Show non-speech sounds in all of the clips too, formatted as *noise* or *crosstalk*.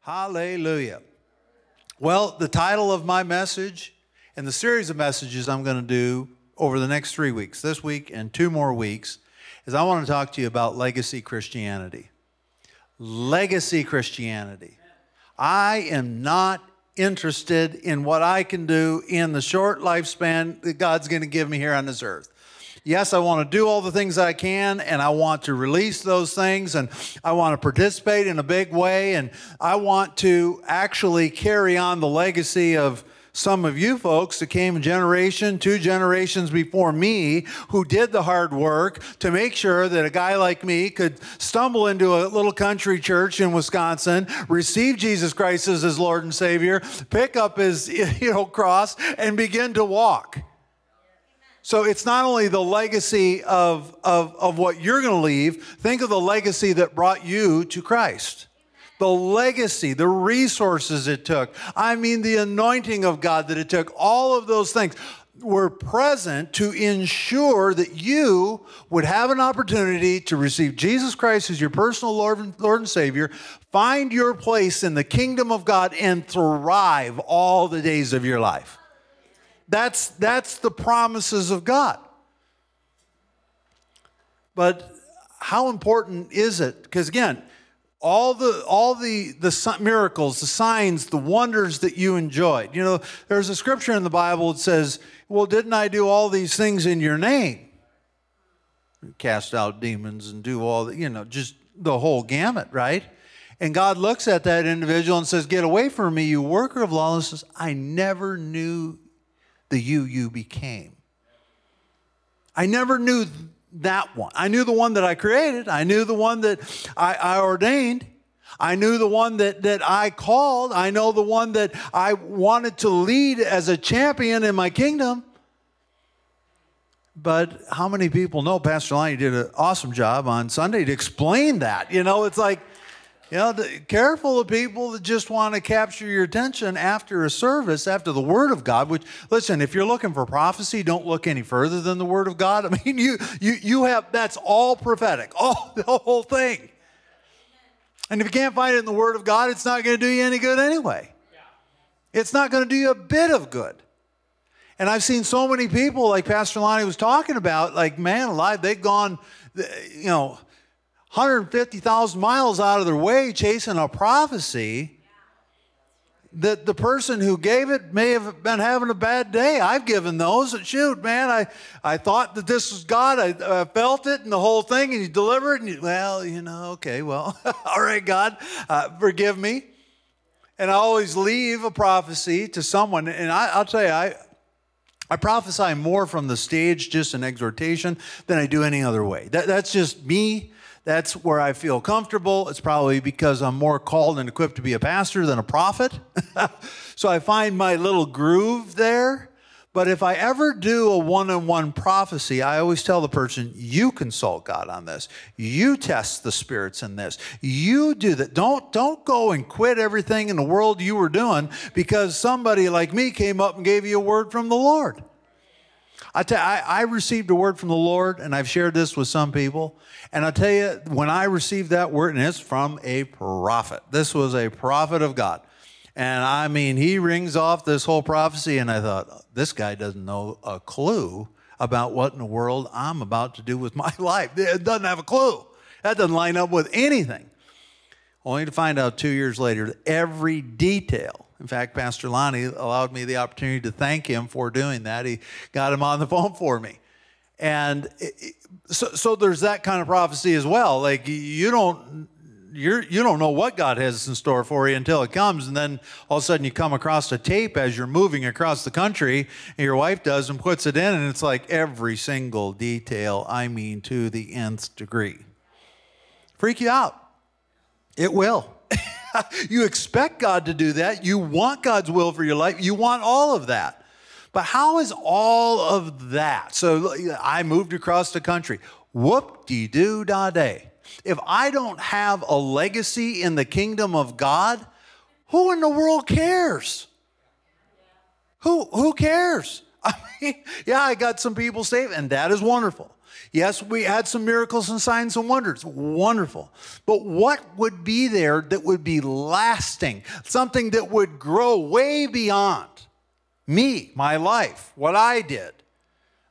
Hallelujah. Well, the title of my message and the series of messages I'm going to do over the next three weeks, this week and two more weeks, is I want to talk to you about legacy Christianity. Legacy Christianity. I am not interested in what I can do in the short lifespan that God's going to give me here on this earth. Yes, I want to do all the things I can and I want to release those things and I want to participate in a big way and I want to actually carry on the legacy of some of you folks that came a generation, two generations before me, who did the hard work to make sure that a guy like me could stumble into a little country church in Wisconsin, receive Jesus Christ as his Lord and Savior, pick up his *laughs* you know cross, and begin to walk. So it's not only the legacy of, of, of what you're going to leave, think of the legacy that brought you to Christ. The legacy, the resources it took. I mean, the anointing of God that it took. All of those things were present to ensure that you would have an opportunity to receive Jesus Christ as your personal Lord and, Lord and Savior, find your place in the kingdom of God, and thrive all the days of your life. That's, that's the promises of God. But how important is it? Because again, all the all the the miracles, the signs, the wonders that you enjoyed. You know, there's a scripture in the Bible that says, "Well, didn't I do all these things in your name? Cast out demons and do all the, you know, just the whole gamut, right?" And God looks at that individual and says, "Get away from me, you worker of lawlessness! I never knew the you you became. I never knew that one. I knew the one that I created. I knew the one that I, I ordained. I knew the one that, that I called. I know the one that I wanted to lead as a champion in my kingdom. But how many people know Pastor Lonnie did an awesome job on Sunday to explain that? You know, it's like, you know, careful of people that just want to capture your attention after a service, after the Word of God. Which, listen, if you're looking for prophecy, don't look any further than the Word of God. *laughs* I mean, you you you have that's all prophetic, *laughs* all the whole thing. And if you can't find it in the Word of God, it's not going to do you any good anyway. It's not going to do you a bit of good. And I've seen so many people, like Pastor Lonnie was talking about, like man alive, they've gone, you know 150,000 miles out of their way chasing a prophecy that the person who gave it may have been having a bad day. I've given those. Shoot, man, I, I thought that this was God. I, I felt it and the whole thing, and you delivered. And you, well, you know, okay, well, *laughs* all right, God, uh, forgive me. And I always leave a prophecy to someone. And I, I'll tell you, I, I prophesy more from the stage, just an exhortation, than I do any other way. That, that's just me that's where I feel comfortable. It's probably because I'm more called and equipped to be a pastor than a prophet. *laughs* so I find my little groove there. But if I ever do a one on one prophecy, I always tell the person, you consult God on this. You test the spirits in this. You do that. Don't, don't go and quit everything in the world you were doing because somebody like me came up and gave you a word from the Lord. I, tell, I, I received a word from the Lord, and I've shared this with some people. And I tell you, when I received that word, and it's from a prophet, this was a prophet of God. And I mean, he rings off this whole prophecy, and I thought, this guy doesn't know a clue about what in the world I'm about to do with my *laughs* life. It doesn't have a clue. That doesn't line up with anything. Only to find out two years later every detail in fact, Pastor Lonnie allowed me the opportunity to thank him for doing that. He got him on the phone for me. And so, so there's that kind of prophecy as well. Like you don't, you're, you don't know what God has in store for you until it comes. And then all of a sudden you come across a tape as you're moving across the country and your wife does and puts it in. And it's like every single detail, I mean, to the nth degree. Freak you out. It will. *laughs* you expect God to do that. You want God's will for your life. You want all of that. But how is all of that? So I moved across the country. Whoop de doo da day. If I don't have a legacy in the kingdom of God, who in the world cares? Who, who cares? *laughs* I mean, yeah, I got some people saved, and that is wonderful. Yes, we had some miracles and signs and wonders. Wonderful. But what would be there that would be lasting? Something that would grow way beyond me, my life, what I did.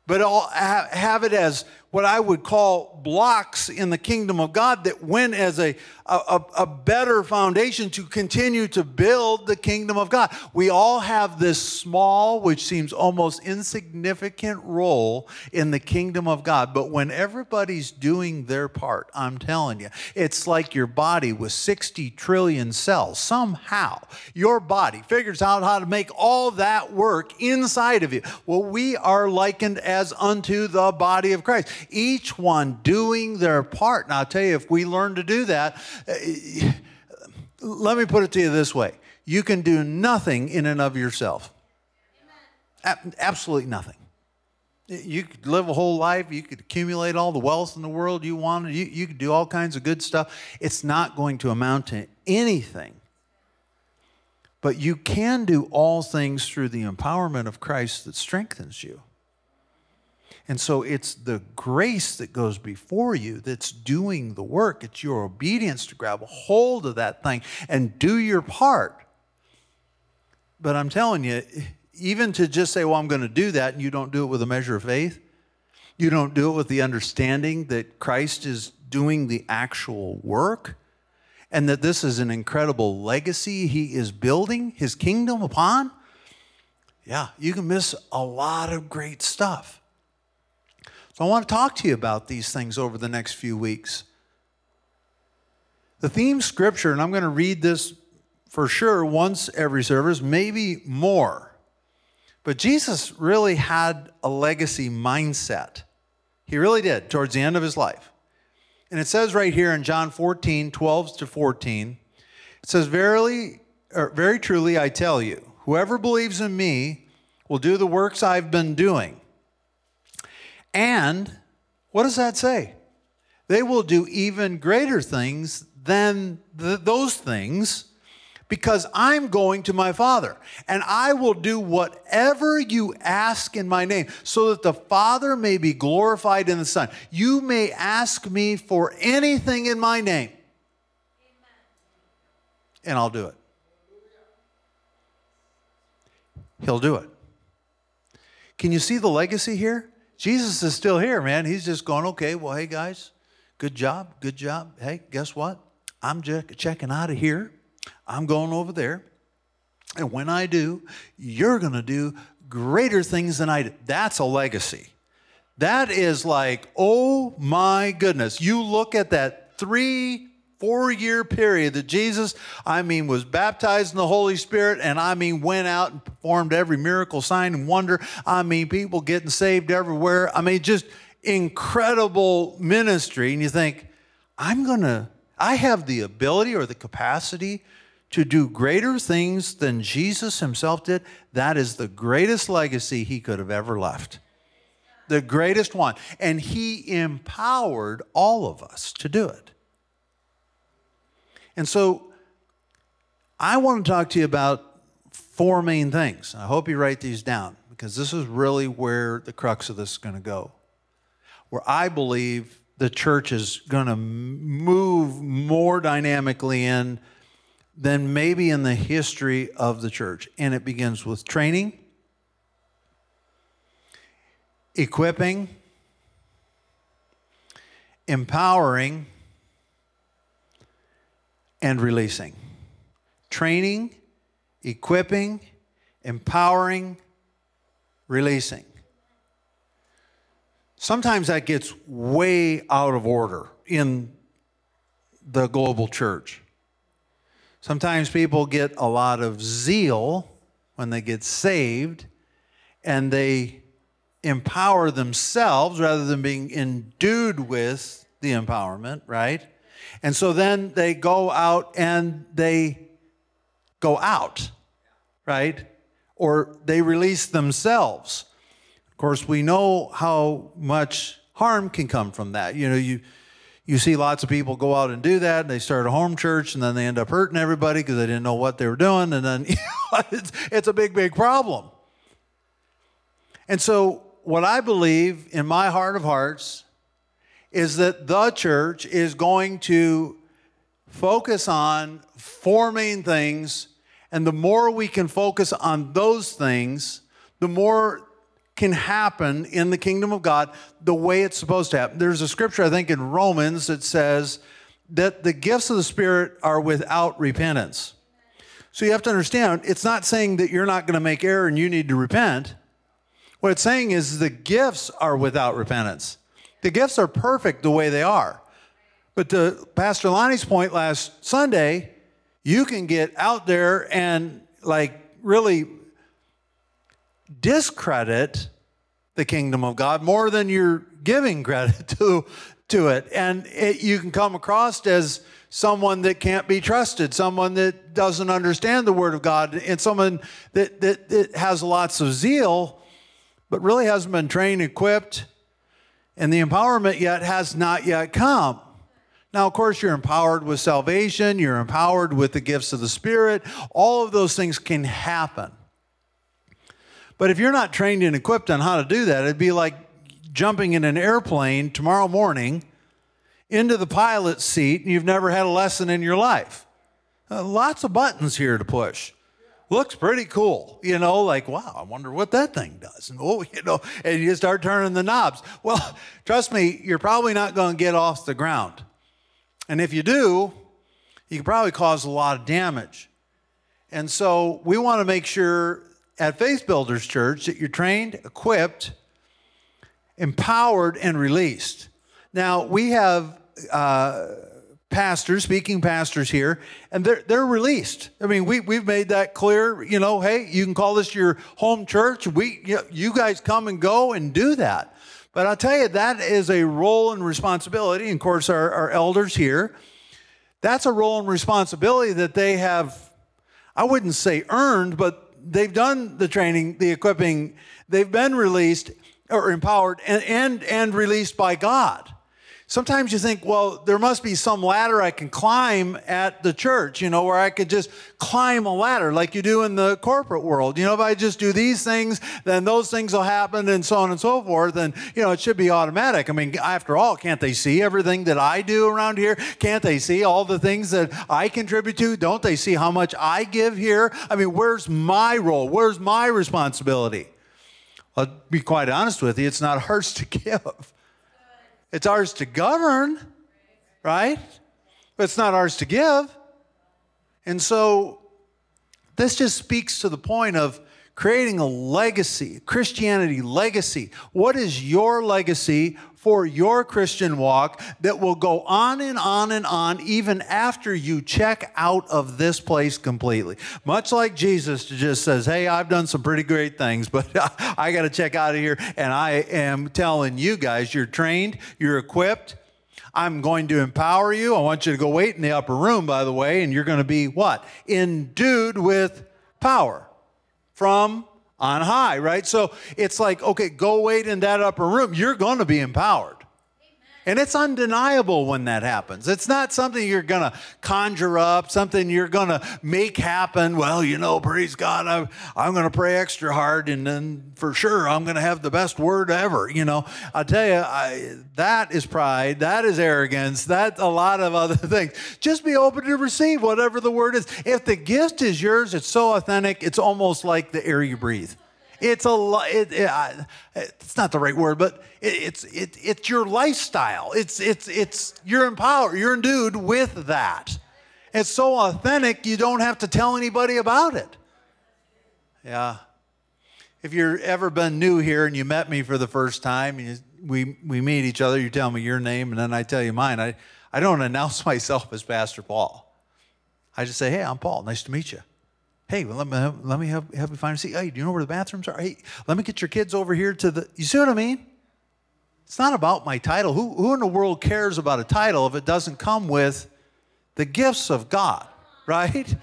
But I'll have it as what I would call blocks in the kingdom of God that went as a, a, a, better foundation to continue to build the kingdom of God. We all have this small, which seems almost insignificant role in the kingdom of God. But when everybody's doing their part, I'm telling you, it's like your body with 60 trillion cells. Somehow, your body figures out how to make all that work inside of you. Well, we are likened as unto the body of Christ each one doing their part. And I'll tell you, if we learn to do that, eh, let me put it to you this way you can do nothing in and of yourself. absolutely nothing. You could live a whole life, you could accumulate all the wealth in the world you wanted, you, you could do all kinds of good stuff. It's not going to amount to anything. But you can do all things through the empowerment of Christ that strengthens you. And so it's the grace that goes before you that's doing the work. It's your obedience to grab a hold of that thing and do your part. But I'm telling you, even to just say, well, I'm going to do that, and you don't do it with a measure of faith, you don't do it with the understanding that Christ is doing the actual work and that this is an incredible legacy he is building his kingdom upon, yeah, you can miss a lot of great stuff. So I want to talk to you about these things over the next few weeks. The theme scripture, and I'm going to read this for sure once every service, maybe more. But Jesus really had a legacy mindset. He really did towards the end of his life. And it says right here in John 14, 12 to 14, it says, Verily, or very truly, I tell you, whoever believes in me will do the works I've been doing and what does that say? They will do even greater things than th- those things because I'm going to my Father. And I will do whatever you ask in my name so that the Father may be glorified in the Son. You may ask me for anything in my name, and I'll do it. He'll do it. Can you see the legacy here? Jesus is still here, man. He's just going, okay, well, hey, guys, good job, good job. Hey, guess what? I'm checking out of here. I'm going over there. And when I do, you're going to do greater things than I did. That's a legacy. That is like, oh my goodness. You look at that three four year period that Jesus, I mean, was baptized in the Holy Spirit and I mean, went out and performed every miracle, sign, and wonder. I mean, people getting saved everywhere. I mean, just incredible ministry. And you think, I'm going to, I have the ability or the capacity to do greater things than Jesus himself did. That is the greatest legacy he could have ever left. The greatest one. And he empowered all of us to do it. And so I want to talk to you about four main things. I hope you write these down because this is really where the crux of this is going to go. Where I believe the church is going to move more dynamically in than maybe in the history of the church. And it begins with training, equipping, empowering, and releasing. Training, equipping, empowering, releasing. Sometimes that gets way out of order in the global church. Sometimes people get a lot of zeal when they get saved and they empower themselves rather than being endued with the empowerment, right? And so then they go out and they go out, right? Or they release themselves. Of course, we know how much harm can come from that. You know, you you see lots of people go out and do that and they start a home church and then they end up hurting everybody because they didn't know what they were doing and then *laughs* you know, it's, it's a big big problem and so what i believe in my heart of hearts is that the church is going to focus on four main things. And the more we can focus on those things, the more can happen in the kingdom of God the way it's supposed to happen. There's a scripture, I think, in Romans that says that the gifts of the Spirit are without repentance. So you have to understand, it's not saying that you're not going to make error and you need to repent. What it's saying is the gifts are without repentance. The gifts are perfect the way they are. But to Pastor Lonnie's point last Sunday, you can get out there and like really discredit the kingdom of God more than you're giving credit *laughs* to, to it. And it, you can come across as someone that can't be trusted, someone that doesn't understand the word of God, and someone that, that, that has lots of zeal, but really hasn't been trained, equipped, and the empowerment yet has not yet come. Now, of course, you're empowered with salvation, you're empowered with the gifts of the Spirit. All of those things can happen. But if you're not trained and equipped on how to do that, it'd be like jumping in an airplane tomorrow morning into the pilot's seat and you've never had a lesson in your life. Uh, lots of buttons here to push. Looks pretty cool, you know, like, wow, I wonder what that thing does. And, *laughs* oh, you know, and you start turning the knobs. Well, *laughs* trust me, you're probably not going to get off the ground. And if you do, you can probably cause a lot of damage. And so we want to make sure at Faith Builders Church that you're trained, equipped, empowered, and released. Now, we have uh, pastors, speaking pastors here, and they're, they're released. I mean, we, we've made that clear. You know, hey, you can call this your home church. We, you, know, you guys come and go and do that. But I'll tell you, that is a role and responsibility. And of course, our, our elders here, that's a role and responsibility that they have, I wouldn't say earned, but they've done the training, the equipping, they've been released or empowered and, and, and released by God. Sometimes you think, well, there must be some ladder I can climb at the church, you know, where I could just climb a ladder like you do in the corporate world. You know, if I just do these things, then those things will happen and so on and so forth. And, you know, it should be automatic. I mean, after all, can't they see everything that I do around here? Can't they see all the things that I contribute to? Don't they see how much I give here? I mean, where's my role? Where's my responsibility? I'll be quite honest with you, it's not *laughs* ours to give. It's ours to govern, right? But it's not ours to give. And so this just speaks to the point of creating a legacy, Christianity legacy. What is your legacy for your Christian walk that will go on and on and on even after you check out of this place completely? Much like Jesus just says, Hey, I've done some pretty great things, *laughs* but I got to check out of here. And I am telling you guys, you're trained, you're equipped. I'm going to empower you. I want you to go wait in the upper room, by the way, and you're going to be what? Endued with power from on high, right? So it's like, okay, go wait in that upper room. You're going to be empowered. And it's undeniable when that happens. It's not something you're going to conjure up, something you're going to make happen. Well, you know, praise God, I'm, I'm going to pray extra hard, and then for sure I'm going to have the best word ever. You know, I tell you, I, that is pride, that is arrogance, that's a lot of other *laughs* things. Just be open to receive whatever the word is. If the gift is yours, it's so authentic, it's almost like the air you breathe. It's a it, it, it's not the right word, but it, it's it, it's your lifestyle. It's it's it's you're empowered. You're endued with that. It's so authentic. You don't have to tell anybody about it. Yeah. If you're ever been new here and you met me for the first time, you, we we meet each other. You tell me your name, and then I tell you mine. I I don't *laughs* announce myself as Pastor Paul. I just say, "Hey, I'm Paul. Nice to meet you." Hey, well, let me, let me help, help you find a seat. Hey, do you know where the bathrooms are? Hey, let me get your kids over here to the. You see what I mean? It's not about my title. Who, who in the world cares about a title if it doesn't come with the gifts of God, *laughs* right?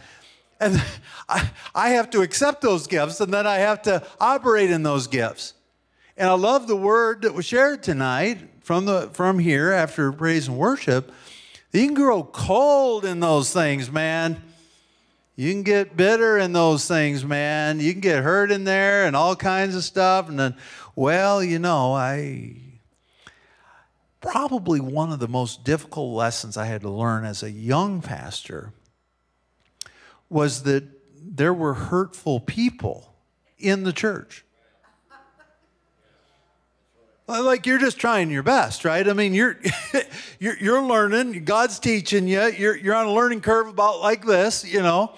And I, I have to accept those gifts and then I have to operate in those gifts. And I love the word that was shared tonight from, the, from here after praise and worship. You can grow cold in those things, man. You can get bitter in those things, man. You can get hurt in there and all kinds of stuff. And then, well, you know, I probably one of the most difficult lessons I had to learn as a young pastor was that there were hurtful people in the church. Like you're just trying your best, right? I mean, you're *laughs* you're, you're learning. God's teaching you. You're you're on a learning curve about like this, you know,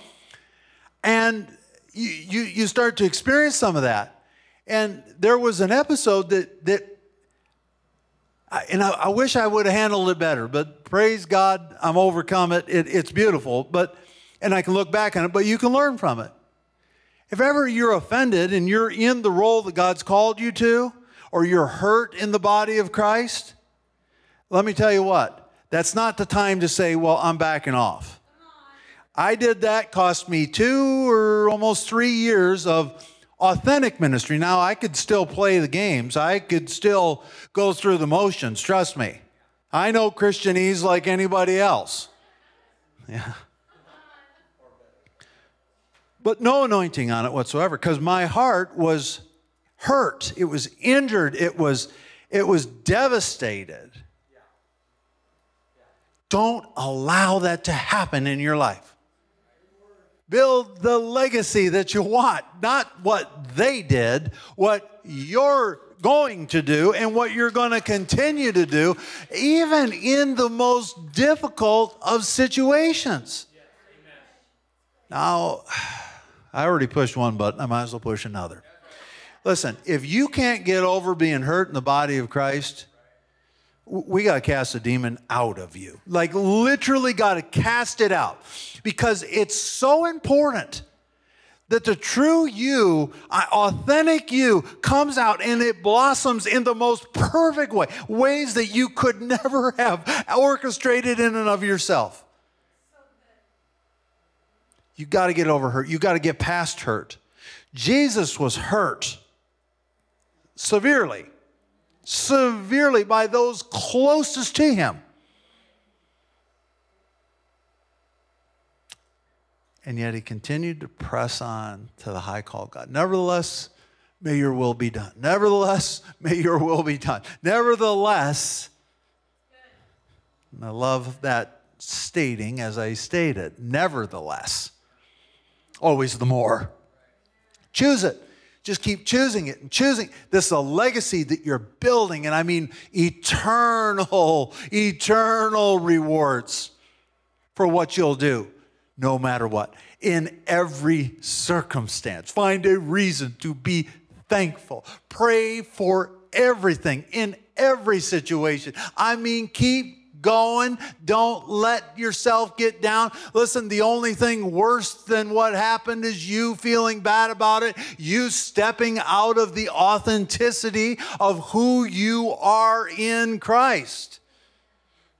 and you you, you start to experience some of that. And there was an episode that that and I, I, wish I would have handled it better, but praise God, I'm overcome it. it. It's beautiful, but and I can look back on it, but you can learn from it. If ever you're offended and you're in the role that God's called you to, or you're hurt in the body of Christ, let me tell you what, that's not the time to say, Well, I'm backing off. I did that, cost me two or almost three years of authentic ministry. Now, I could still play the games, I could still go through the motions, trust me. I know Christianese like anybody else. Yeah. But no anointing on it whatsoever because my heart was hurt, it was injured, it was, it was devastated. Don't allow that to happen in your life. Build the legacy that you want, not what they did, what you're going to do and what you're going to continue to do, even in the most difficult of situations. Now, *sighs* I already pushed one button, I might as well push another. Listen, if you can't get over being hurt in the body of Christ, we got to cast a demon out of you. Like, literally, got to cast it out because it's so important that the true you, authentic you, comes out and it blossoms in the most perfect way, ways that you could *laughs* never have orchestrated in and of yourself. You got to get over hurt. You got to get past hurt. Jesus was hurt severely severely by those closest to him. And yet he continued to press on to the high call of God. Nevertheless, may your will be done. Nevertheless, *laughs* may your will be done. Nevertheless, I love that stating as I stated. Nevertheless, always the more. Choose it. Just keep choosing it and choosing. This is a legacy that you're building, and I mean eternal, *laughs* eternal rewards for what you'll do, no matter what, in every circumstance. Find a reason to be thankful. Pray for everything in every situation. I mean, keep going. Don't let yourself get down. Listen, the only thing worse than what happened is you feeling bad about it, you stepping out of the authenticity of who you are in Christ.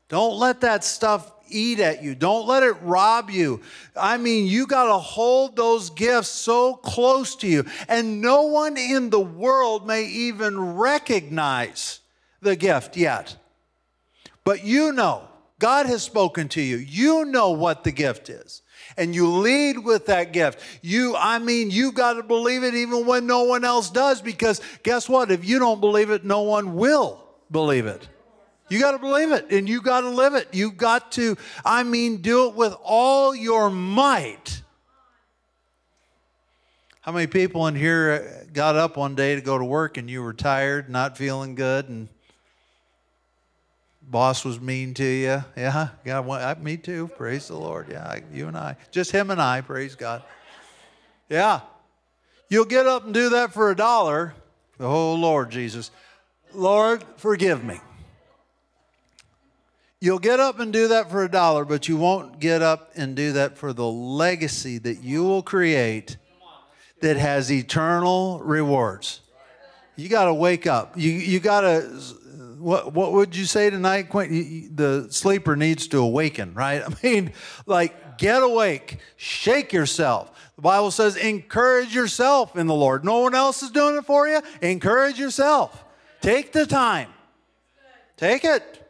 Don't let that stuff eat at you. Don't let it rob you. I mean, you got to hold those gifts so close to you, and no one in the world may even recognize the gift yet. But you know, God has spoken to you. You know what the gift is. And you lead with that gift. You, I mean, you got to believe it even when no one else does, because guess what? If you don't believe it, no one will believe it. You got to believe it and you got to live it. You got to, I mean, do it with all your might. How many people in here uh, got up one day to go to work and you were tired, not feeling good, and boss was mean to you. Yeah, yeah, me too. Praise the Lord. Yeah, you and I, just him and I. Praise God. Yeah, you'll get up and do that for a dollar. Oh Lord Jesus, Lord, forgive me. You'll get up and do that for a dollar, but you won't get up and do that for the legacy that you will create that has eternal rewards. You got to wake up. You, you got to what, what would you say tonight, Quentin? The sleeper needs to awaken, right? *laughs* I mean, like, get awake, shake yourself. The Bible says, encourage yourself in the Lord. No one else is doing it for you. Encourage yourself. Take the time. Take it.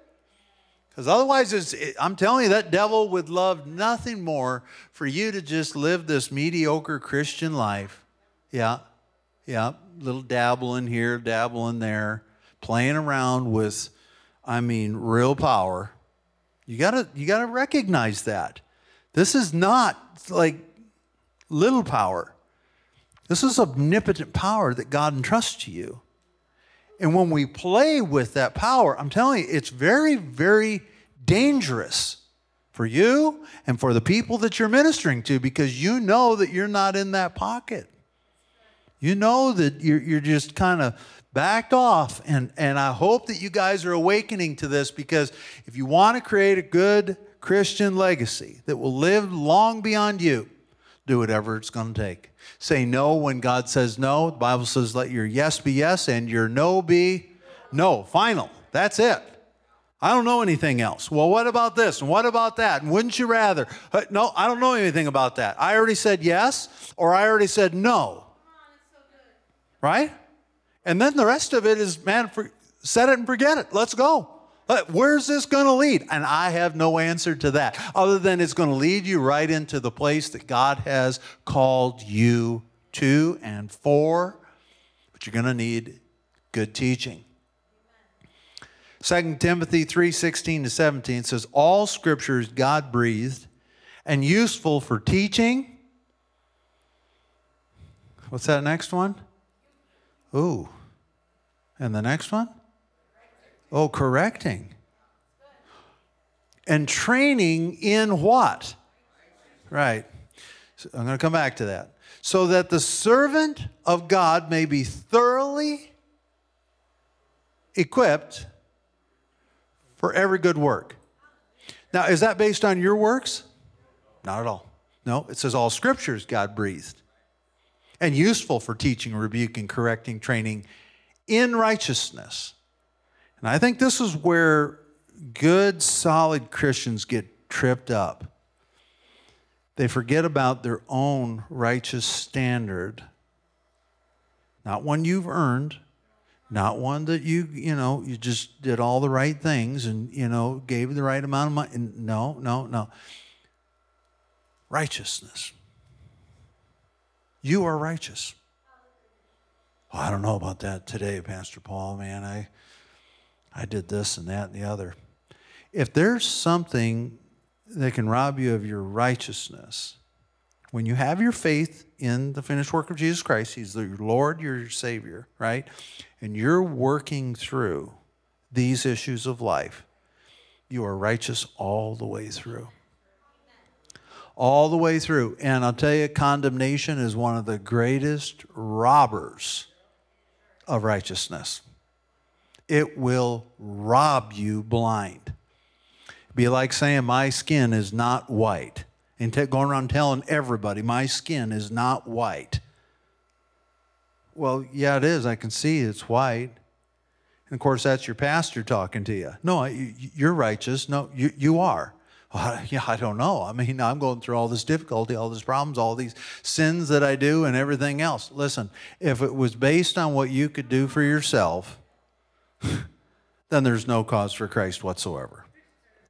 Because otherwise, it, I'm telling you, that devil would love nothing more for you to just live this mediocre Christian life. Yeah, yeah, little dabbling here, dabbling there playing around with I mean real power, you gotta you gotta recognize that. This is not like little power. This is omnipotent power that God entrusts to you. And when we play with that power, I'm telling you, it's very, very dangerous for you and for the people that you're ministering to because you know that you're not in that pocket. You know that you're, you're just kind of backed off. And, and I hope that you guys are awakening to this because if you want to create a good Christian legacy that will live long beyond you, do whatever it's going to take. Say no when God says no. The Bible says let your yes be yes and your no be no. Final. That's it. I don't know anything else. Well, what about this? And what about that? And wouldn't you rather? Uh, no, I don't know anything about that. I already said yes or I already said no. Right? And then the rest of it is, man, for, set it and forget it. Let's go. Where's this going to lead? And I have no answer to that, other than it's going to lead you right into the place that God has called you to and for. But you're going to need good teaching. 2 Timothy 3:16 to 17 says all scripture is God breathed and useful for teaching. What's that next one? Ooh. And the next one? Oh, correcting. And training in what? Right. So I'm going to come back to that. So that the servant of God may be thoroughly equipped for every good work. Now, is that based on your works? Not at all. No, it says all scriptures God breathed and useful for teaching, rebuking, correcting, training in righteousness and I think this is where good, solid Christians get tripped up. They forget about their own righteous standard, not one you've earned, not one that you, you know, you just did all the right things and, you know, gave the right amount of money. No, no, no. Righteousness. You are righteous. Well, I don't know about that today, Pastor Paul, man. I I did this and that and the other. If there's something that can rob you of your righteousness, when you have your faith in the finished work of Jesus Christ, He's your Lord, your Savior, right? And you're working through these issues of life, you are righteous all the way through. All the way through. And I'll tell you, condemnation is one of the greatest robbers of righteousness it will rob you blind. be like saying, My skin is not white. And t- going around telling everybody, My skin is not white. Well, yeah, it is. I can see it's white. And of course, that's your pastor talking to you. No, you're righteous. No, you, you are. *laughs* Well, yeah, I don't know. I mean, I'm going through all this difficulty, all these problems, all these sins that I do, and everything else. Listen, if it was based on what you could do for yourself, *laughs* then there's no cause for Christ whatsoever.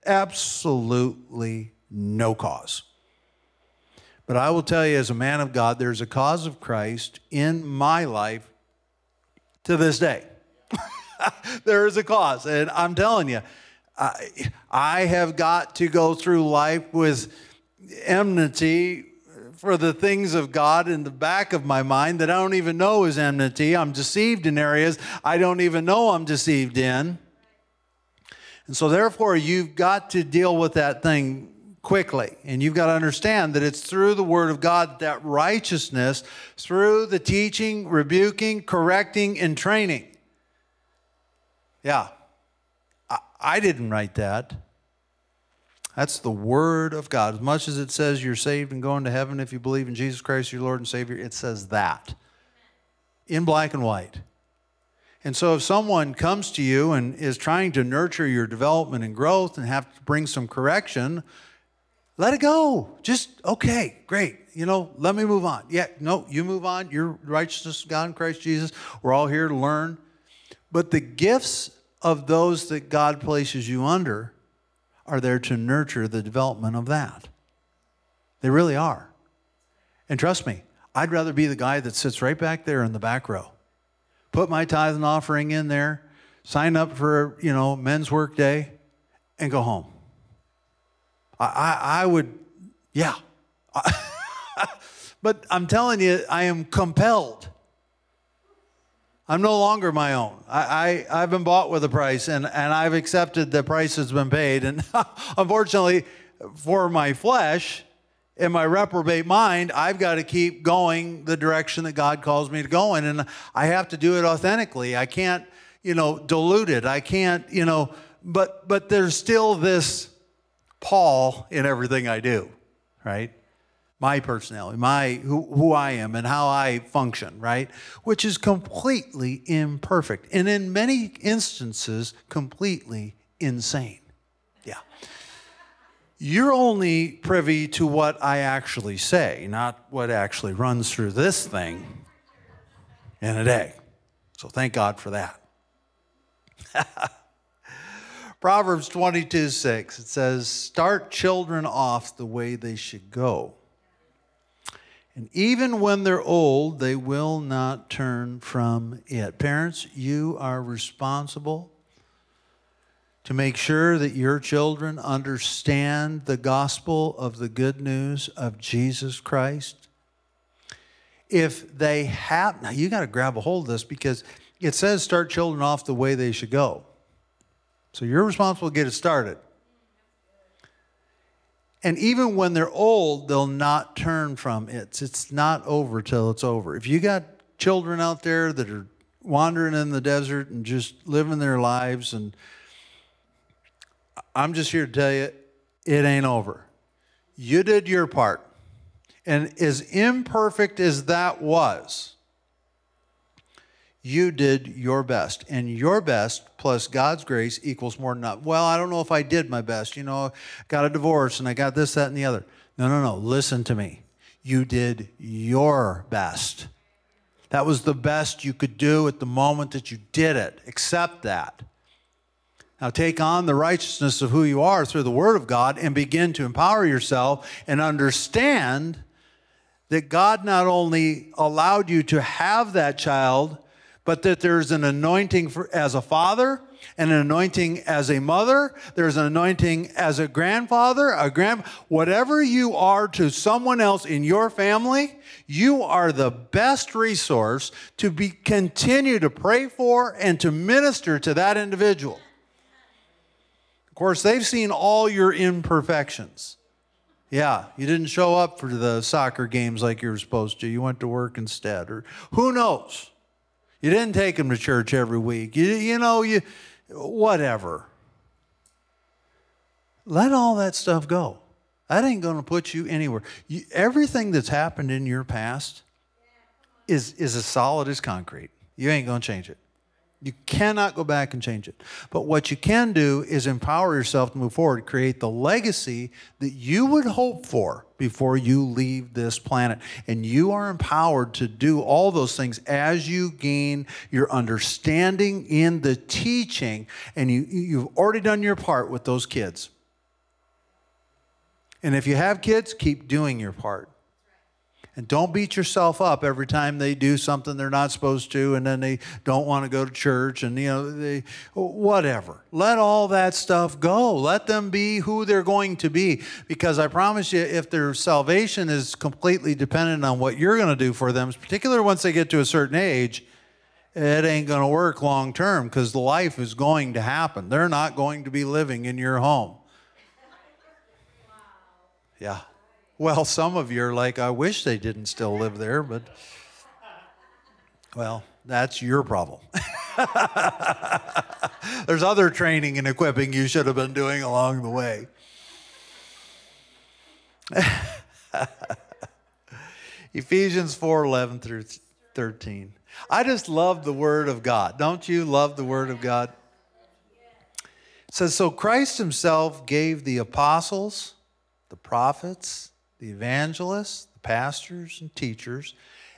Absolutely no cause. But I will tell you, as a man of God, there's a cause of Christ in my life to this day. *laughs* there is a cause. And I'm telling you, I, I have got to go through life with enmity for the things of God in the back of my mind that I don't even know is enmity. I'm deceived in areas I don't even know I'm deceived in. And so, therefore, you've got to deal with that thing quickly. And you've got to understand that it's through the Word of God that righteousness, through the teaching, rebuking, correcting, and training. Yeah, I, didn't write that. That's the Word of God. As much as it says you're saved and going to heaven if you believe in Jesus Christ, your Lord and Savior, it says that in black and white. And so if someone comes to you and is trying to nurture your development and growth and have to bring some correction, let it go. Just, okay, great. You know, let me move on. Yeah, no, you move on. You're righteousness God in Christ Jesus. We're all here to learn. But the gifts of those that God places you under are there to nurture the development of that. They really are. And trust me, I'd rather be the guy that sits right back there in the back row. Put my tithe and offering in there sign up for, you know, men's work day and go home. I, I, I would, yeah. *laughs* but I'm telling you, I am compelled. I'm no longer my own. I, I, have been bought with a price and, and I've accepted the price has been paid. And *laughs* unfortunately, for my flesh, in my reprobate mind, I've got to keep going the direction that God calls me to go in. And I have to do it authentically. I can't, you know, dilute it. I can't, you know, but but there's still this Paul in everything I do, right? My personality, my who, who I am and how I function, right? Which is completely imperfect. And in many instances, completely insane. Yeah you're only privy to what I actually say, not what actually runs through this thing in a day. So thank God for that. *laughs* Proverbs 22 6, it says, Start children off the way they should go. And even when they're old, they will not turn from it. Parents, you are responsible to make sure that your children understand the gospel of the good news of Jesus Christ? If they have, now you got to grab a hold of this because it says start children off the way they should go. So you're responsible to get it started. And even when they're old, they'll not turn from it. It's not over till it's over. If you got children out there that are wandering in the desert and just living their lives and I'm just here to tell you, it ain't over. You did your part. And as imperfect as that was, you did your best. And your best plus God's grace equals more than not. Well, I don't know if I did my best. You know, got a divorce and I got this, that, and the other. No, no, no. Listen to me. You did your best. That was the best you could do at the moment that you did it. Accept that. Now take on the righteousness of who you are through the Word of God and begin to empower yourself and understand that God not only allowed you to have that child, but that there's an anointing for, as a father, and an anointing as a mother, there's an anointing as a grandfather, a grand whatever you are to someone else in your family, you are the best resource to be continue to pray for and to minister to that individual. Of course, they've seen all your imperfections. Yeah, you didn't show up for the soccer games like you were supposed to. You went to work instead. Or who knows? You didn't take them to church every week. You, you know, you whatever. Let all that stuff go. That ain't going to put you anywhere. You, everything that's happened in your past is, is as solid as concrete. You ain't going to change it. You cannot go back and change it. But what you can do is empower yourself to move forward, create the legacy that you would hope for before you leave this planet. And you are empowered to do all those things as you gain your understanding in the teaching. And you, you've already done your part with those kids. And if you have kids, keep doing your part. And don't beat yourself up every time they do something they're not supposed to and then they don't want to go to church and you know they whatever. Let all that stuff go. Let them be who they're going to be because I promise you if their salvation is completely dependent on what you're going to do for them, particularly once they get to a certain age, it ain't going to work long term because life is going to happen. They're not going to be living in your home. Yeah. Well, some of you are like, I wish they didn't still live there, but well, that's your problem. *laughs* There's other training and equipping you should have been doing along the way. *laughs* Ephesians 4 11 through 13. I just love the Word of God. Don't you love the Word of God? It says, So Christ Himself gave the apostles, the prophets, the evangelists, the pastors, and teachers.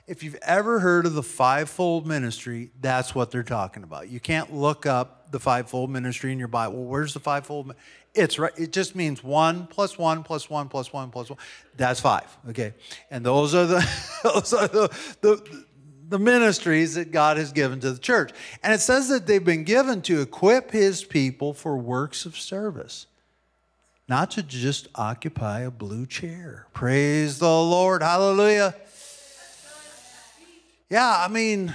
If you've ever heard of the fivefold ministry, that's what they're talking about. You can't look up the fivefold ministry in your Bible. Where's the fivefold? It's right. It just means one plus one plus one plus one plus one. That's five. Okay, and those are the *laughs* those are the, the the ministries that God has given to the church. And it says that they've been given to equip his people for works of service, not to just occupy a blue chair. Praise the Lord. Hallelujah. Yeah, I mean,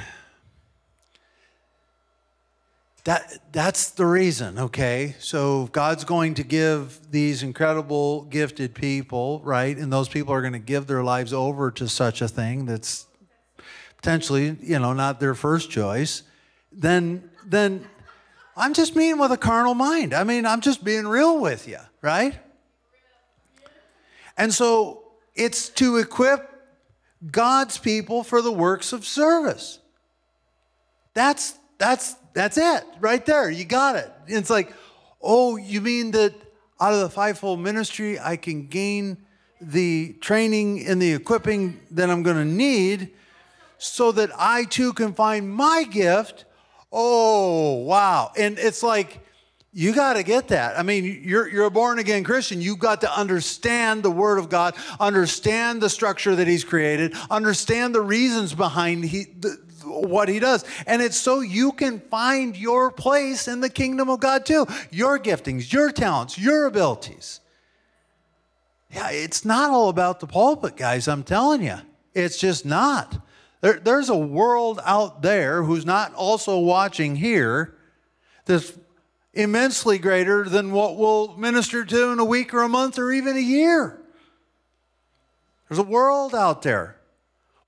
that, that's the reason, okay? So God's going to give these incredible, gifted people, right? And those people are going to give their lives over to such a thing that's potentially, you know, not their first choice. Then, then I'm just meeting with a carnal mind. I mean, I'm just being real with you, right? And so it's to equip God's people for the works of service. That's that's that's it right there. You got it. It's like, oh, you mean that out of the fivefold ministry, I can gain the training and the equipping that I'm going to need so that I too can find my gift. Oh, wow. And it's like, you got to get that. I mean, you're, you're a born again Christian. You've got to understand the Word of God, understand the structure that He's created, understand the reasons behind he, the, what he does. And it's so you can find your place in the kingdom of God too. Your giftings, your talents, your abilities. Yeah, it's not all about the pulpit, guys. I'm telling you. It's just not. There, there's a world out there who's not also watching here that's immensely greater than what we'll minister to in a week or a month or even a year. There's a world out there.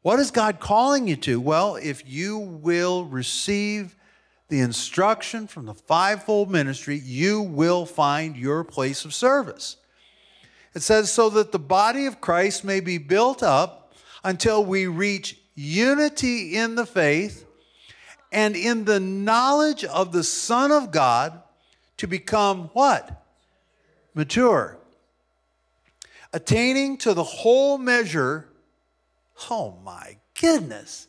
What is God calling you to? Well, if you will receive the instruction from the fivefold ministry, you will find your place of service. It says, so that the body of Christ may be built up until we reach unity in the faith and in the knowledge of the Son of God to become what? Mature. Attaining to the whole measure Oh my goodness.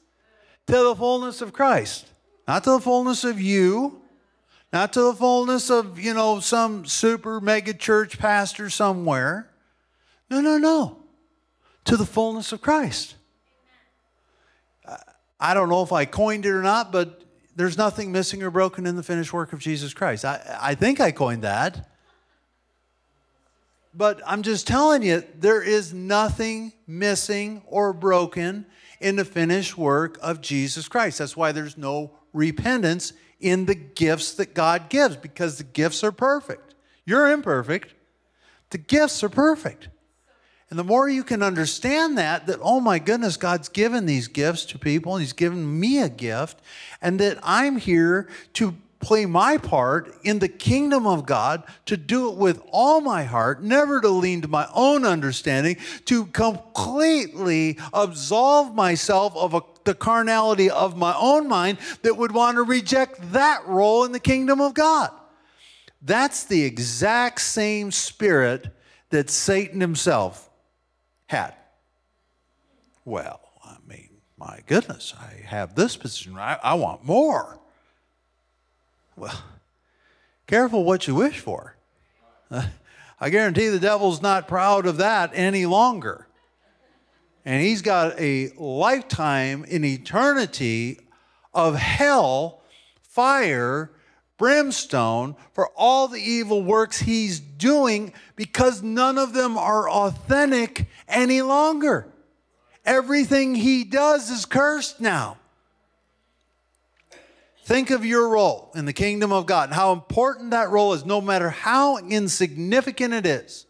To the fullness of Christ. Not to the fullness of you, not to the fullness of, you know, some super mega church pastor somewhere. No, no, no. To the fullness of Christ. I don't know if I coined it or not, but there's nothing missing or broken in the finished work of Jesus Christ. I, I think I coined that. But I'm just telling you, there is nothing missing or broken in the finished work of Jesus Christ. That's why there's no repentance in the gifts that God gives, because the gifts are perfect. You're imperfect, the gifts are perfect. And the more you can understand that, that, oh my goodness, God's given these gifts to people, and He's given me a gift, and that I'm here to play my part in the kingdom of God, to do it with all my heart, never to lean to my own understanding, to completely absolve myself of a, the carnality of my own mind that would want to reject that role in the kingdom of God. That's the exact same spirit that Satan himself had. Well, I mean, my goodness, I have this position. I, I want more. Well, careful what you wish for. *laughs* I guarantee the devil's not proud of that any longer. And he's got a lifetime in eternity of hell, fire, brimstone for all the evil works he's doing because none of them are authentic any longer. Everything he does is cursed now. Think of your role in the kingdom of God and how important that role is, no matter how insignificant it is.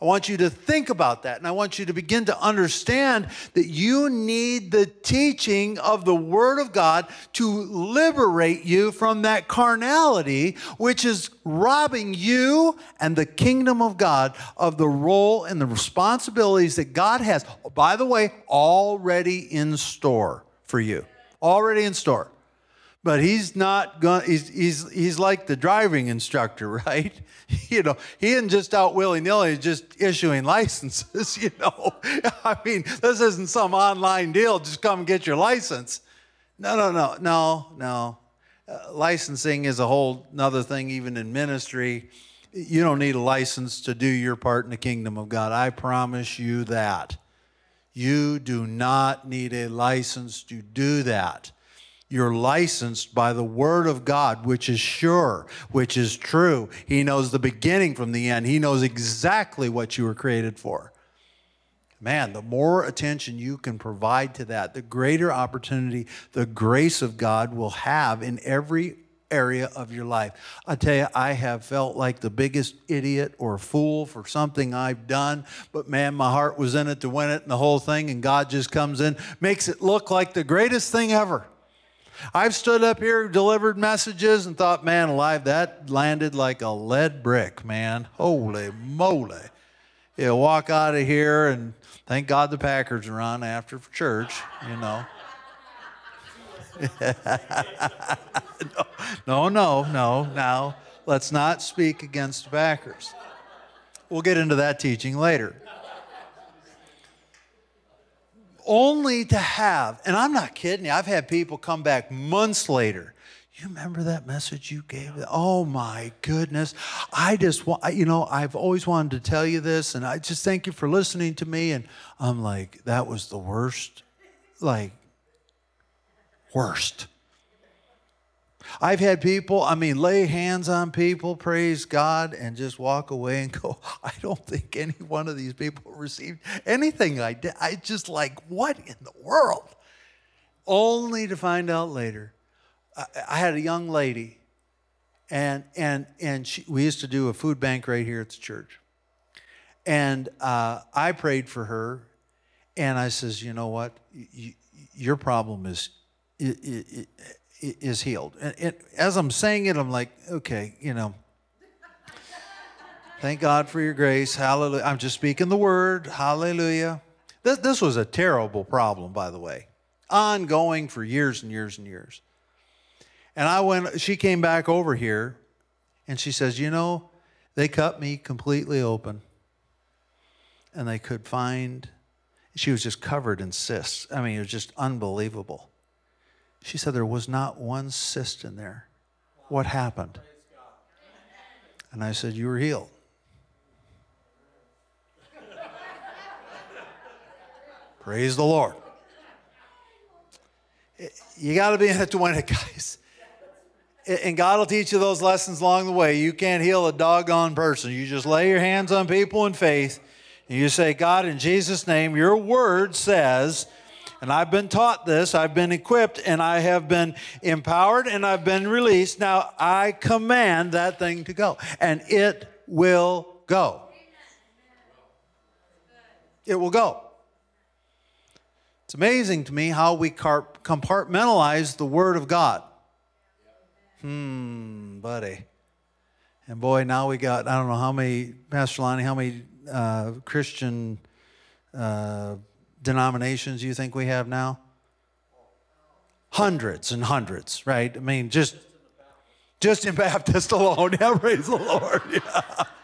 I want you to think about that and I want you to begin to understand that you need the teaching of the Word of God to liberate you from that carnality, which is robbing you and the kingdom of God of the role and the responsibilities that God has, by the way, already in store for you. Already in store but he's not going he's, he's he's like the driving instructor *laughs* right? *laughs* You know he isn't just out willy-nilly just issuing licenses *laughs* you know? I mean this isn't some online deal just come get your license. No no no no no. Uh, licensing is a whole another thing even in ministry. You don't need a license to do your part in the kingdom of god. I promise you that. You do not need a license to do that. You're licensed by the Word of God, which is sure, which is true. He knows the beginning from the end, He knows exactly what you were created for. Man, the more attention you can provide to that, the greater opportunity the grace of God will have in every area of your life. I tell you, I have felt like the biggest idiot or fool for something I've done, but man, my heart was in it to win it and the whole thing, and God just comes in, makes it look like the greatest thing ever. I've stood up here, delivered messages, and thought, man, alive, that landed like a lead brick, man. Holy moly. You walk out of here, and thank God the Packers are on after for church, you know. *laughs* no, no, no, no. Let's not speak against Packers. We'll get into that teaching later. Only to have, and I'm not kidding you, I've had people come back months later. You remember that message you gave? Oh my goodness. I just want, you know, I've always wanted to tell you this, and I just thank you for listening to me. And I'm like, that was the worst, like, worst. I've had people, I mean, lay hands on people, praise God, and just walk away and go, *laughs* I don't think any one of these people received anything I did. I just like, what in the world? Only to find out later. I, I had a young lady, and and and she, we used to do a food bank right here at the church. And uh, I prayed for her, and I says, you know what? Your problem is is healed. And it, as I'm saying it, I'm like, okay, you know, thank God for your grace. Hallelujah. I'm just speaking the word. Hallelujah. This, this was a terrible problem, by the way, ongoing for years and years and years. And I went, she came back over here and she says, you know, they cut me completely open and they could find, she was just covered in cysts. I mean, it was just unbelievable. She said there was not one cyst in there. What happened? And I said, You were healed. *laughs* Praise the Lord. You got to be in it to win it, guys. And God will teach you those lessons along the way. You can't heal a doggone person. You just lay your hands on people in faith and you say, God, in Jesus' name, your word says, and I've been taught this, I've been equipped, and I have been empowered, and I've been released. Now I command that thing to go, and it will go. It will go. It's amazing to me how we compartmentalize the Word of God. Hmm, buddy. And boy, now we got, I don't know how many, Pastor Lonnie, how many uh, Christian uh, denominations you think we have now? Hundreds and hundreds, right? I mean, just just in Baptist *laughs* alone. Yeah, praise the Lord. Yeah. *laughs*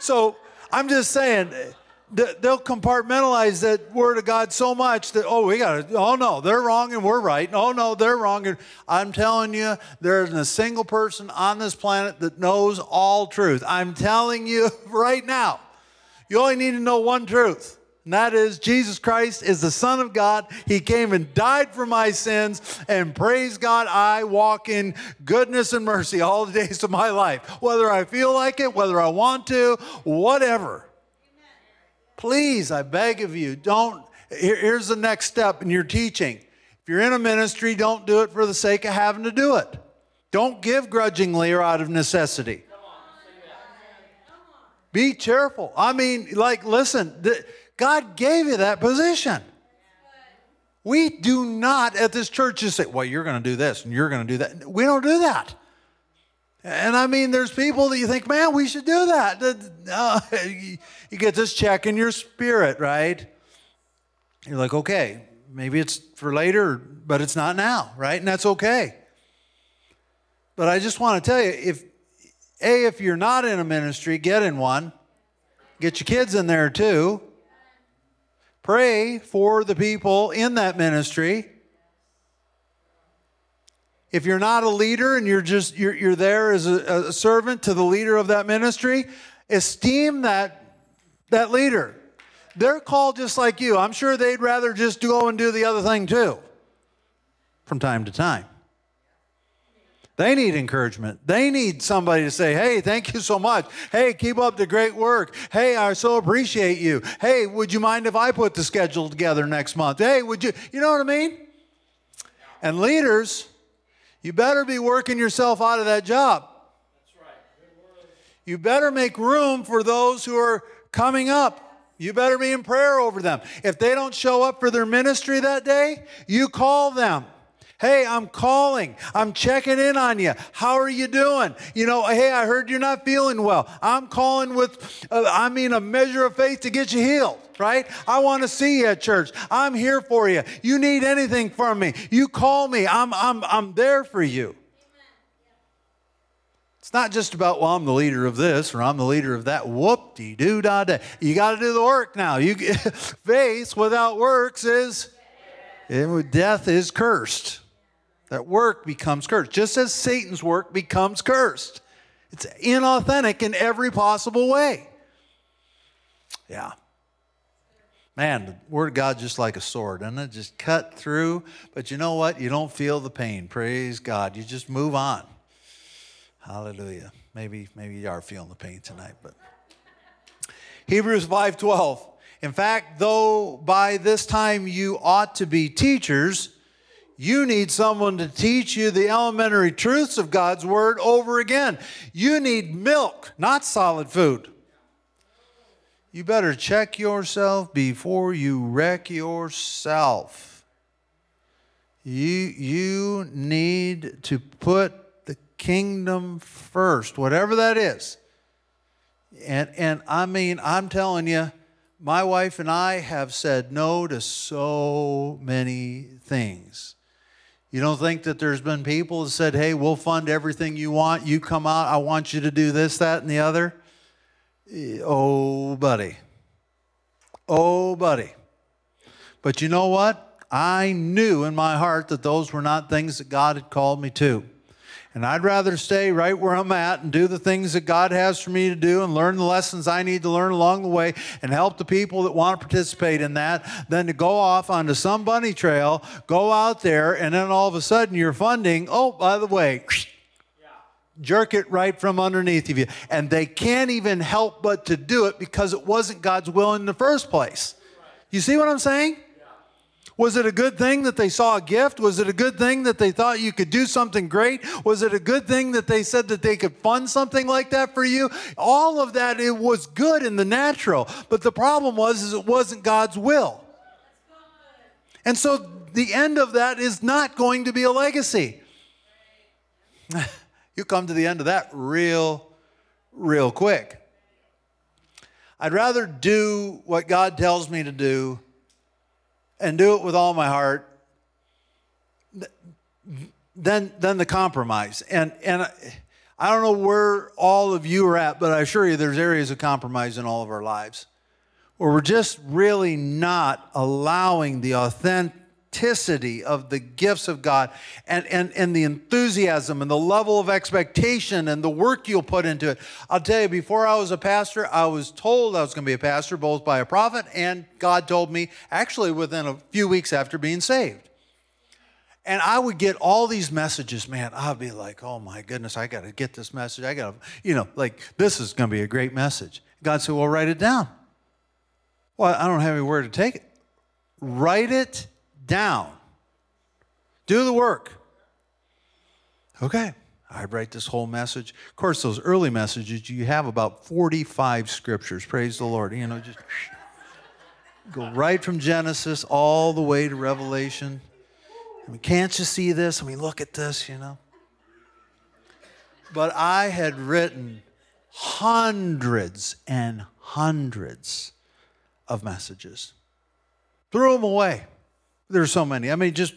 So I'm just saying they'll compartmentalize that word of God so much that oh we got to oh no they're wrong and we're right oh no they're wrong and I'm telling you there isn't a single person on this planet that knows all truth I'm telling you *laughs* right now you only need to know one truth and that is, Jesus Christ is the Son of God. He came and died for my sins. And praise God, I walk in goodness and mercy all the days of my life, whether I feel like it, whether I want to, whatever. Please, I beg of you, don't. Here, here's the next step in your teaching. If you're in a ministry, don't do it for the sake of having to do it. Don't give grudgingly or out of necessity. Be careful. I mean, like, listen. The, God gave you that position. We do not at this church just say, well, you're going to do this and you're going to do that. We don't do that. And I mean, there's people that you think, man, we should do that. Uh, *laughs* you get this check in your spirit, right? You're like, okay, maybe it's for later, but it's not now, right? And that's okay. But I just want to tell you if, A, if you're not in a ministry, get in one. Get your kids in there too. Pray for the people in that ministry. If you're not a leader and you're just you're, you're there as a, a servant to the leader of that ministry, esteem that that leader. they're called just like you. I'm sure they'd rather just go and do the other thing too from time to time. They need encouragement. They need somebody to say, hey, thank you so much. Hey, keep up the great work. Hey, I so appreciate you. Hey, would you mind if I put the schedule together next month? Hey, would you? You know what I mean? And leaders, you better be working yourself out of that job. You better make room for those who are coming up. You better be in prayer over them. If they don't show up for their ministry that day, you call them. Hey, I'm calling. I'm checking in on you. How are you doing? You know, hey, I heard you're not feeling well. I'm calling with, uh, I mean, a measure of faith to get you healed, right? I want to see you at church. I'm here for you. You need anything from me, you call me. I'm, I'm, I'm there for you. It's not just about, well, I'm the leader of this or I'm the leader of that. Whoop de doo da da. You got to do the work now. You *laughs* faith without works is death is cursed. That work becomes cursed, just as Satan's work becomes cursed. It's inauthentic in every possible way. Yeah. Man, the Word of God just like a sword, and it just cut through. But you know what? You don't feel the pain. Praise God. You just move on. Hallelujah. Maybe, maybe you are feeling the pain tonight, but Hebrews 5:12. In fact, though by this time you ought to be teachers, you need someone to teach you the elementary truths of God's Word over again. You need milk, not solid food. You better check yourself before you wreck yourself. You, you need to put the kingdom first, whatever that is. And, and I mean, I'm telling you, my wife and I have said no to so many you don't think that there's been people that said, hey, we'll fund everything you want. You come out, I want you to do this, that, and the other? Oh, buddy. Oh, buddy. But you know what? I knew in my heart that those were not things that God had called me to. And I'd rather stay right where I'm at and do the things that God has for me to do and learn the lessons I need to learn along the way and help the people that want to participate in that than to go off onto some bunny trail, go out there, and then all of a sudden you're funding, oh, by the way, *sniffs* jerk it right from underneath of you. And they can't even help but to do it because it wasn't God's will in the first place. You see what I'm saying? Was it a good thing that they saw a gift? Was it a good thing that they thought you could do something great? Was it a good thing that they said that they could fund something like that for you? All of that it was good in the natural, but the problem was is it wasn't God's will. And so the end of that is not going to be a legacy. *laughs* you come to the end of that real real quick. I'd rather do what God tells me to do and do it with all my heart, then then the compromise. And and I don't know where all of you are at, but I assure you there's areas of compromise in all of our lives where we're just really not allowing the authentic of the gifts of God and, and, and the enthusiasm and the level of expectation and the work you'll put into it. I'll tell you, before I was a pastor, I was told I was going to be a pastor both by a prophet and God told me actually within a few weeks after being saved. And I would get all these messages, man. I'd be like, oh my goodness, I got to get this message. I got to, you know, like, this is going to be a great message. God said, well, write it down. Well, I don't have anywhere to take it. Write it down. Do the work. Okay, I write this whole message. Of course, those early messages, you have about 45 scriptures. Praise the Lord. You know, just go right from Genesis all the way to Revelation. I mean, can't you see this? I mean, look at this, you know. But I had written hundreds and hundreds of messages, threw them away. There's so many. I mean, just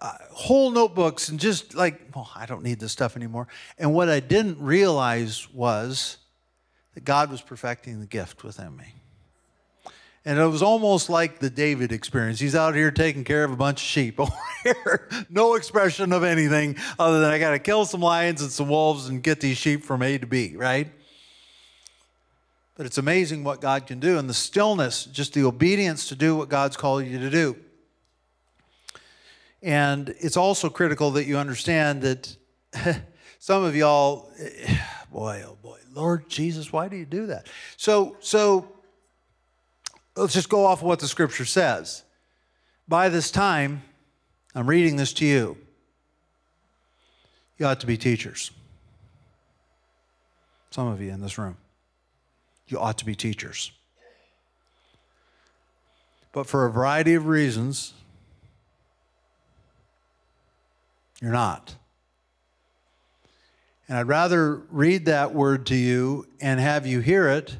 uh, whole notebooks and just like, well, I don't need this stuff anymore. And what I didn't realize was that God was perfecting the gift within me. And it was almost like the David experience. He's out here taking care of a bunch of sheep *laughs* over here. no expression of anything other than I got to kill some lions and some wolves and get these sheep from A to B, right? But it's amazing what God can do and the stillness, just the obedience to do what God's called you to do. And it's also critical that you understand that *laughs* some of y'all, *sighs* boy, oh boy, Lord Jesus, why do you do that? So, so let's just go off of what the scripture says. By this time, I'm reading this to you. You ought to be teachers. Some of you in this room. You ought to be teachers. But for a variety of reasons, you're not. And I'd rather read that word to you and have you hear it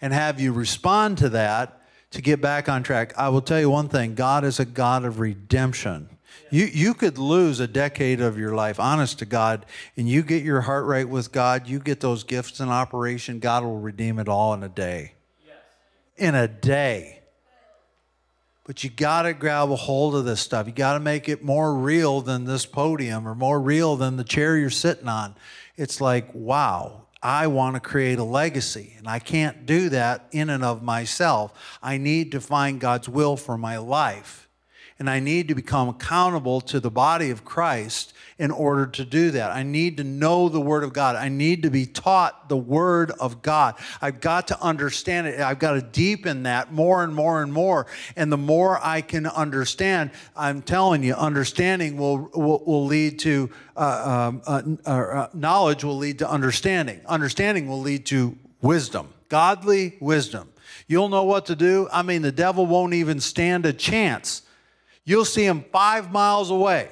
and have you respond to that to get back on track. I will tell you one thing God is a God of redemption. You, you could lose a decade of your life, honest to God, and you get your heart right with God, you get those gifts in operation, God will redeem it all in a day. Yes. In a day. But you got to grab a hold of this stuff. You got to make it more real than this podium or more real than the chair you're sitting on. It's like, wow, I want to create a legacy, and I can't do that in and of myself. I need to find God's will for my life and I need to become accountable to the body of Christ in order to do that. I need to know the Word of God. I need to be taught the Word of God. I've got to understand it. I've got to deepen that more and more and more. And the more I can understand, I'm telling you, understanding will, will, will lead to uh, um, uh, uh, uh knowledge, will lead to understanding. Understanding will lead to wisdom, godly wisdom. You'll know what to do. I mean, the devil won't even stand a chance You'll see him five miles away.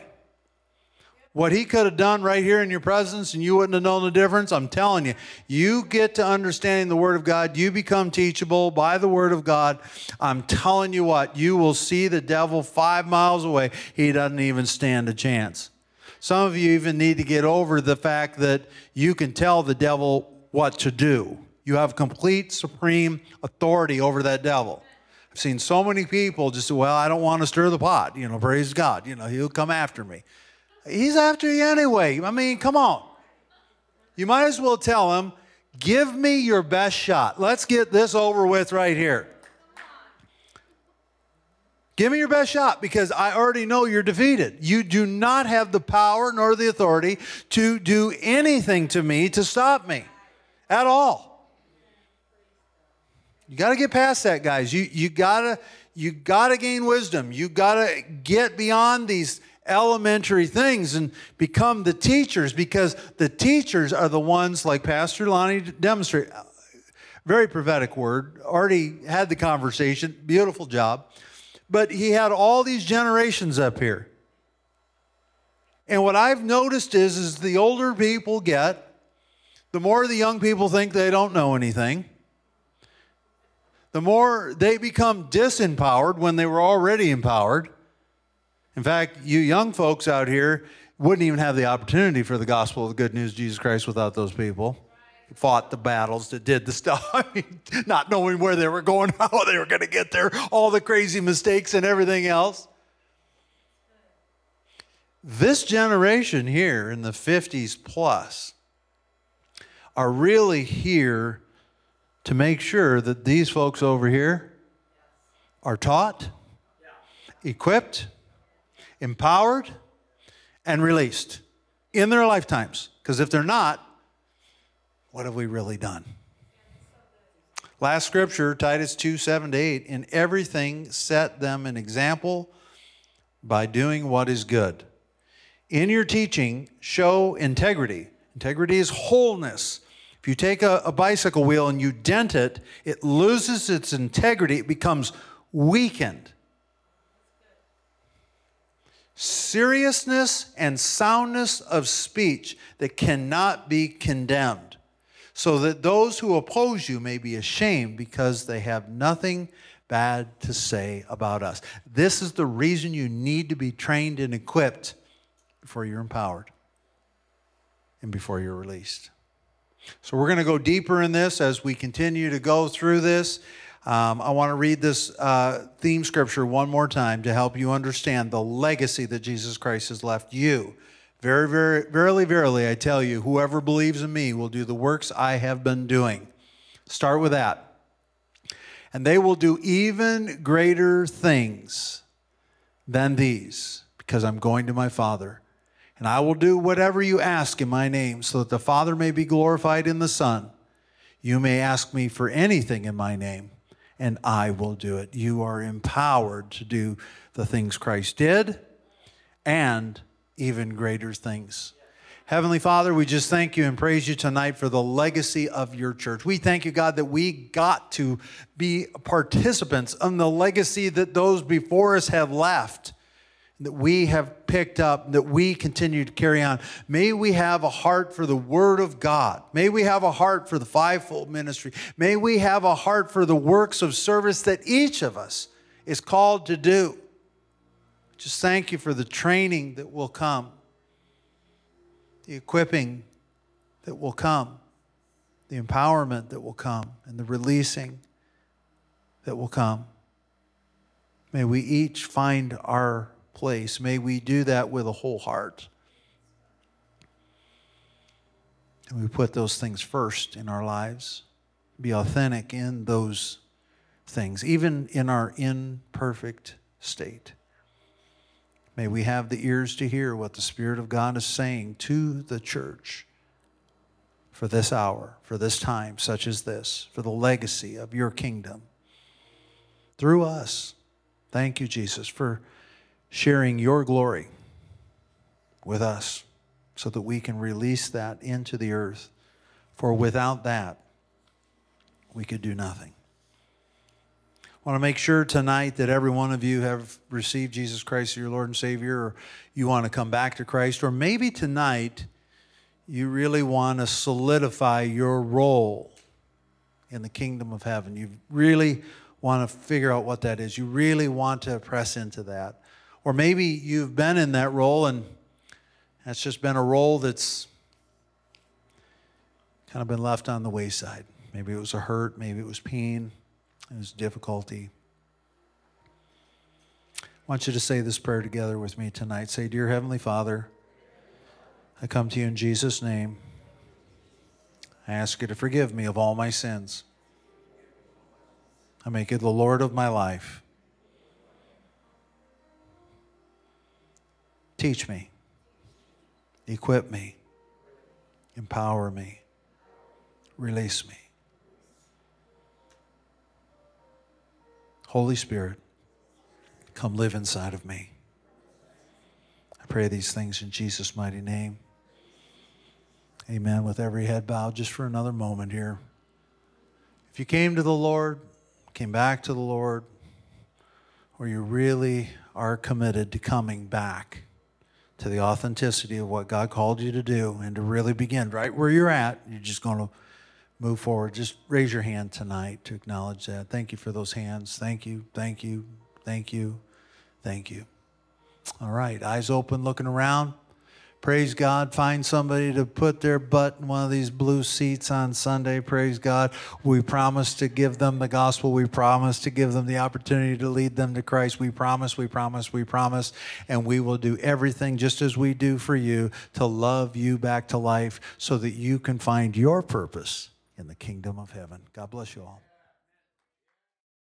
What he could have done right here in your presence and you wouldn't have known the difference, I'm telling you, you get to understanding the Word of God, you become teachable by the Word of God. I'm telling you what, you will see the devil five miles away. He doesn't even stand a chance. Some of you even need to get over the fact that you can tell the devil what to do. You have complete supreme authority over that devil. I've seen so many people just say, well, I don't want to stir the pot. You know, praise God. You know, he'll come after me. He's after you anyway. I mean, come on. You might as well tell him, give me your best shot. Let's get this over with right here. Give me your best shot because I already know you're defeated. You do not have the power nor the authority to do anything to me to stop me at all. You got to get past that, guys. You you gotta you gotta gain wisdom. You gotta get beyond these elementary things and become the teachers because the teachers are the ones like Pastor Lonnie demonstrated. Very prophetic word. Already had the conversation. Beautiful job. But he had all these generations up here. And what I've noticed is, is the older people get, the more the young people think they don't know anything the more they become disempowered when they were already empowered. In fact, you young folks out here wouldn't even have the opportunity for the gospel of the good news of Jesus Christ without those people. Fought the battles that did the stuff. *laughs* I mean, not knowing where they were going, *laughs* how they were going to get there, all the crazy mistakes and everything else. This generation here in the 50s plus are really here to make sure that these folks over here are taught, equipped, empowered, and released in their lifetimes. Because if they're not, what have we really done? Last scripture, Titus 2 7 to 8. In everything, set them an example by doing what is good. In your teaching, show integrity. Integrity is wholeness if you take a, a bicycle wheel and you dent it, it loses its integrity, it becomes weakened. Seriousness and soundness of speech that cannot be condemned, so that those who oppose you may be ashamed because they have nothing bad to say about us. This is the reason you need to be trained and equipped before you're empowered and before you're released. So we're going to go deeper in this as we continue to go through this. Um, I want to read this uh, theme scripture one more time to help you understand the legacy that Jesus Christ has left you. Very, very, verily, verily, I tell you, whoever believes in me will do the works I have been doing. Start with that. And they will do even greater things than these, because I'm going to my Father. And I will do whatever you ask in my name, so that the Father may be glorified in the Son. You may ask me for anything in my name, and I will do it. You are empowered to do the things Christ did and even greater things. Heavenly Father, we just thank you and praise you tonight for the legacy of your church. We thank you, God, that we got to be participants in the legacy that those before us have left, that we have picked up, that we continue to carry on. May we have a heart for the Word of God. May we have a heart for the fivefold ministry. May we have a heart for the works of service that each of us is called to do. Just thank you for the training that will come the equipping that will come, the empowerment that will come, and the releasing that will come. May we each find our place. May we do that with a whole heart. And we put those things first in our lives, be authentic in those things, even in our imperfect state. May we have the ears to hear what the Spirit of God is saying to the church for this hour, for this time, such as this, for the legacy of your kingdom through us. Thank you, Jesus, for sharing your glory with us so that we can release that into the earth. For without that, we could do nothing. I want to make sure tonight that every one of you have received Jesus Christ as your Lord and Savior, or you want to come back to Christ, or maybe tonight you really want to solidify your role in the kingdom of heaven. You really want to figure out what that is. You really want to press into that. Or maybe you've been in that role and that's just been a role that's kind of been left on the wayside. Maybe it was a hurt, maybe it was pain it was difficulty. I want you to say this prayer together with me tonight. Say, Dear Heavenly Father, I come to you in Jesus' name. I ask you to forgive me of all my sins. I make you the Lord of my life. Teach me, equip me, empower me, release me. Holy Spirit, come live inside of me. I pray these things in Jesus' mighty name. Amen. With every head bowed, just for another moment here. If you came to the Lord, came back to the Lord, or you really are committed to coming back to the authenticity of what God called you to do and to really begin right where you're at, you're just going to move forward, just raise your hand tonight to acknowledge that. Thank you for those hands. Thank you, thank you, thank you, thank you. All right, eyes open, looking around. Praise God. Find somebody to put their butt in one of these blue seats on Sunday. Praise God. We promise to give them the gospel. We promise to give them the opportunity to lead them to Christ. We promise, we promise, we promise. And we will do everything just as we do for you to love you back to life so that you can find your purpose in the kingdom of heaven. God bless you all.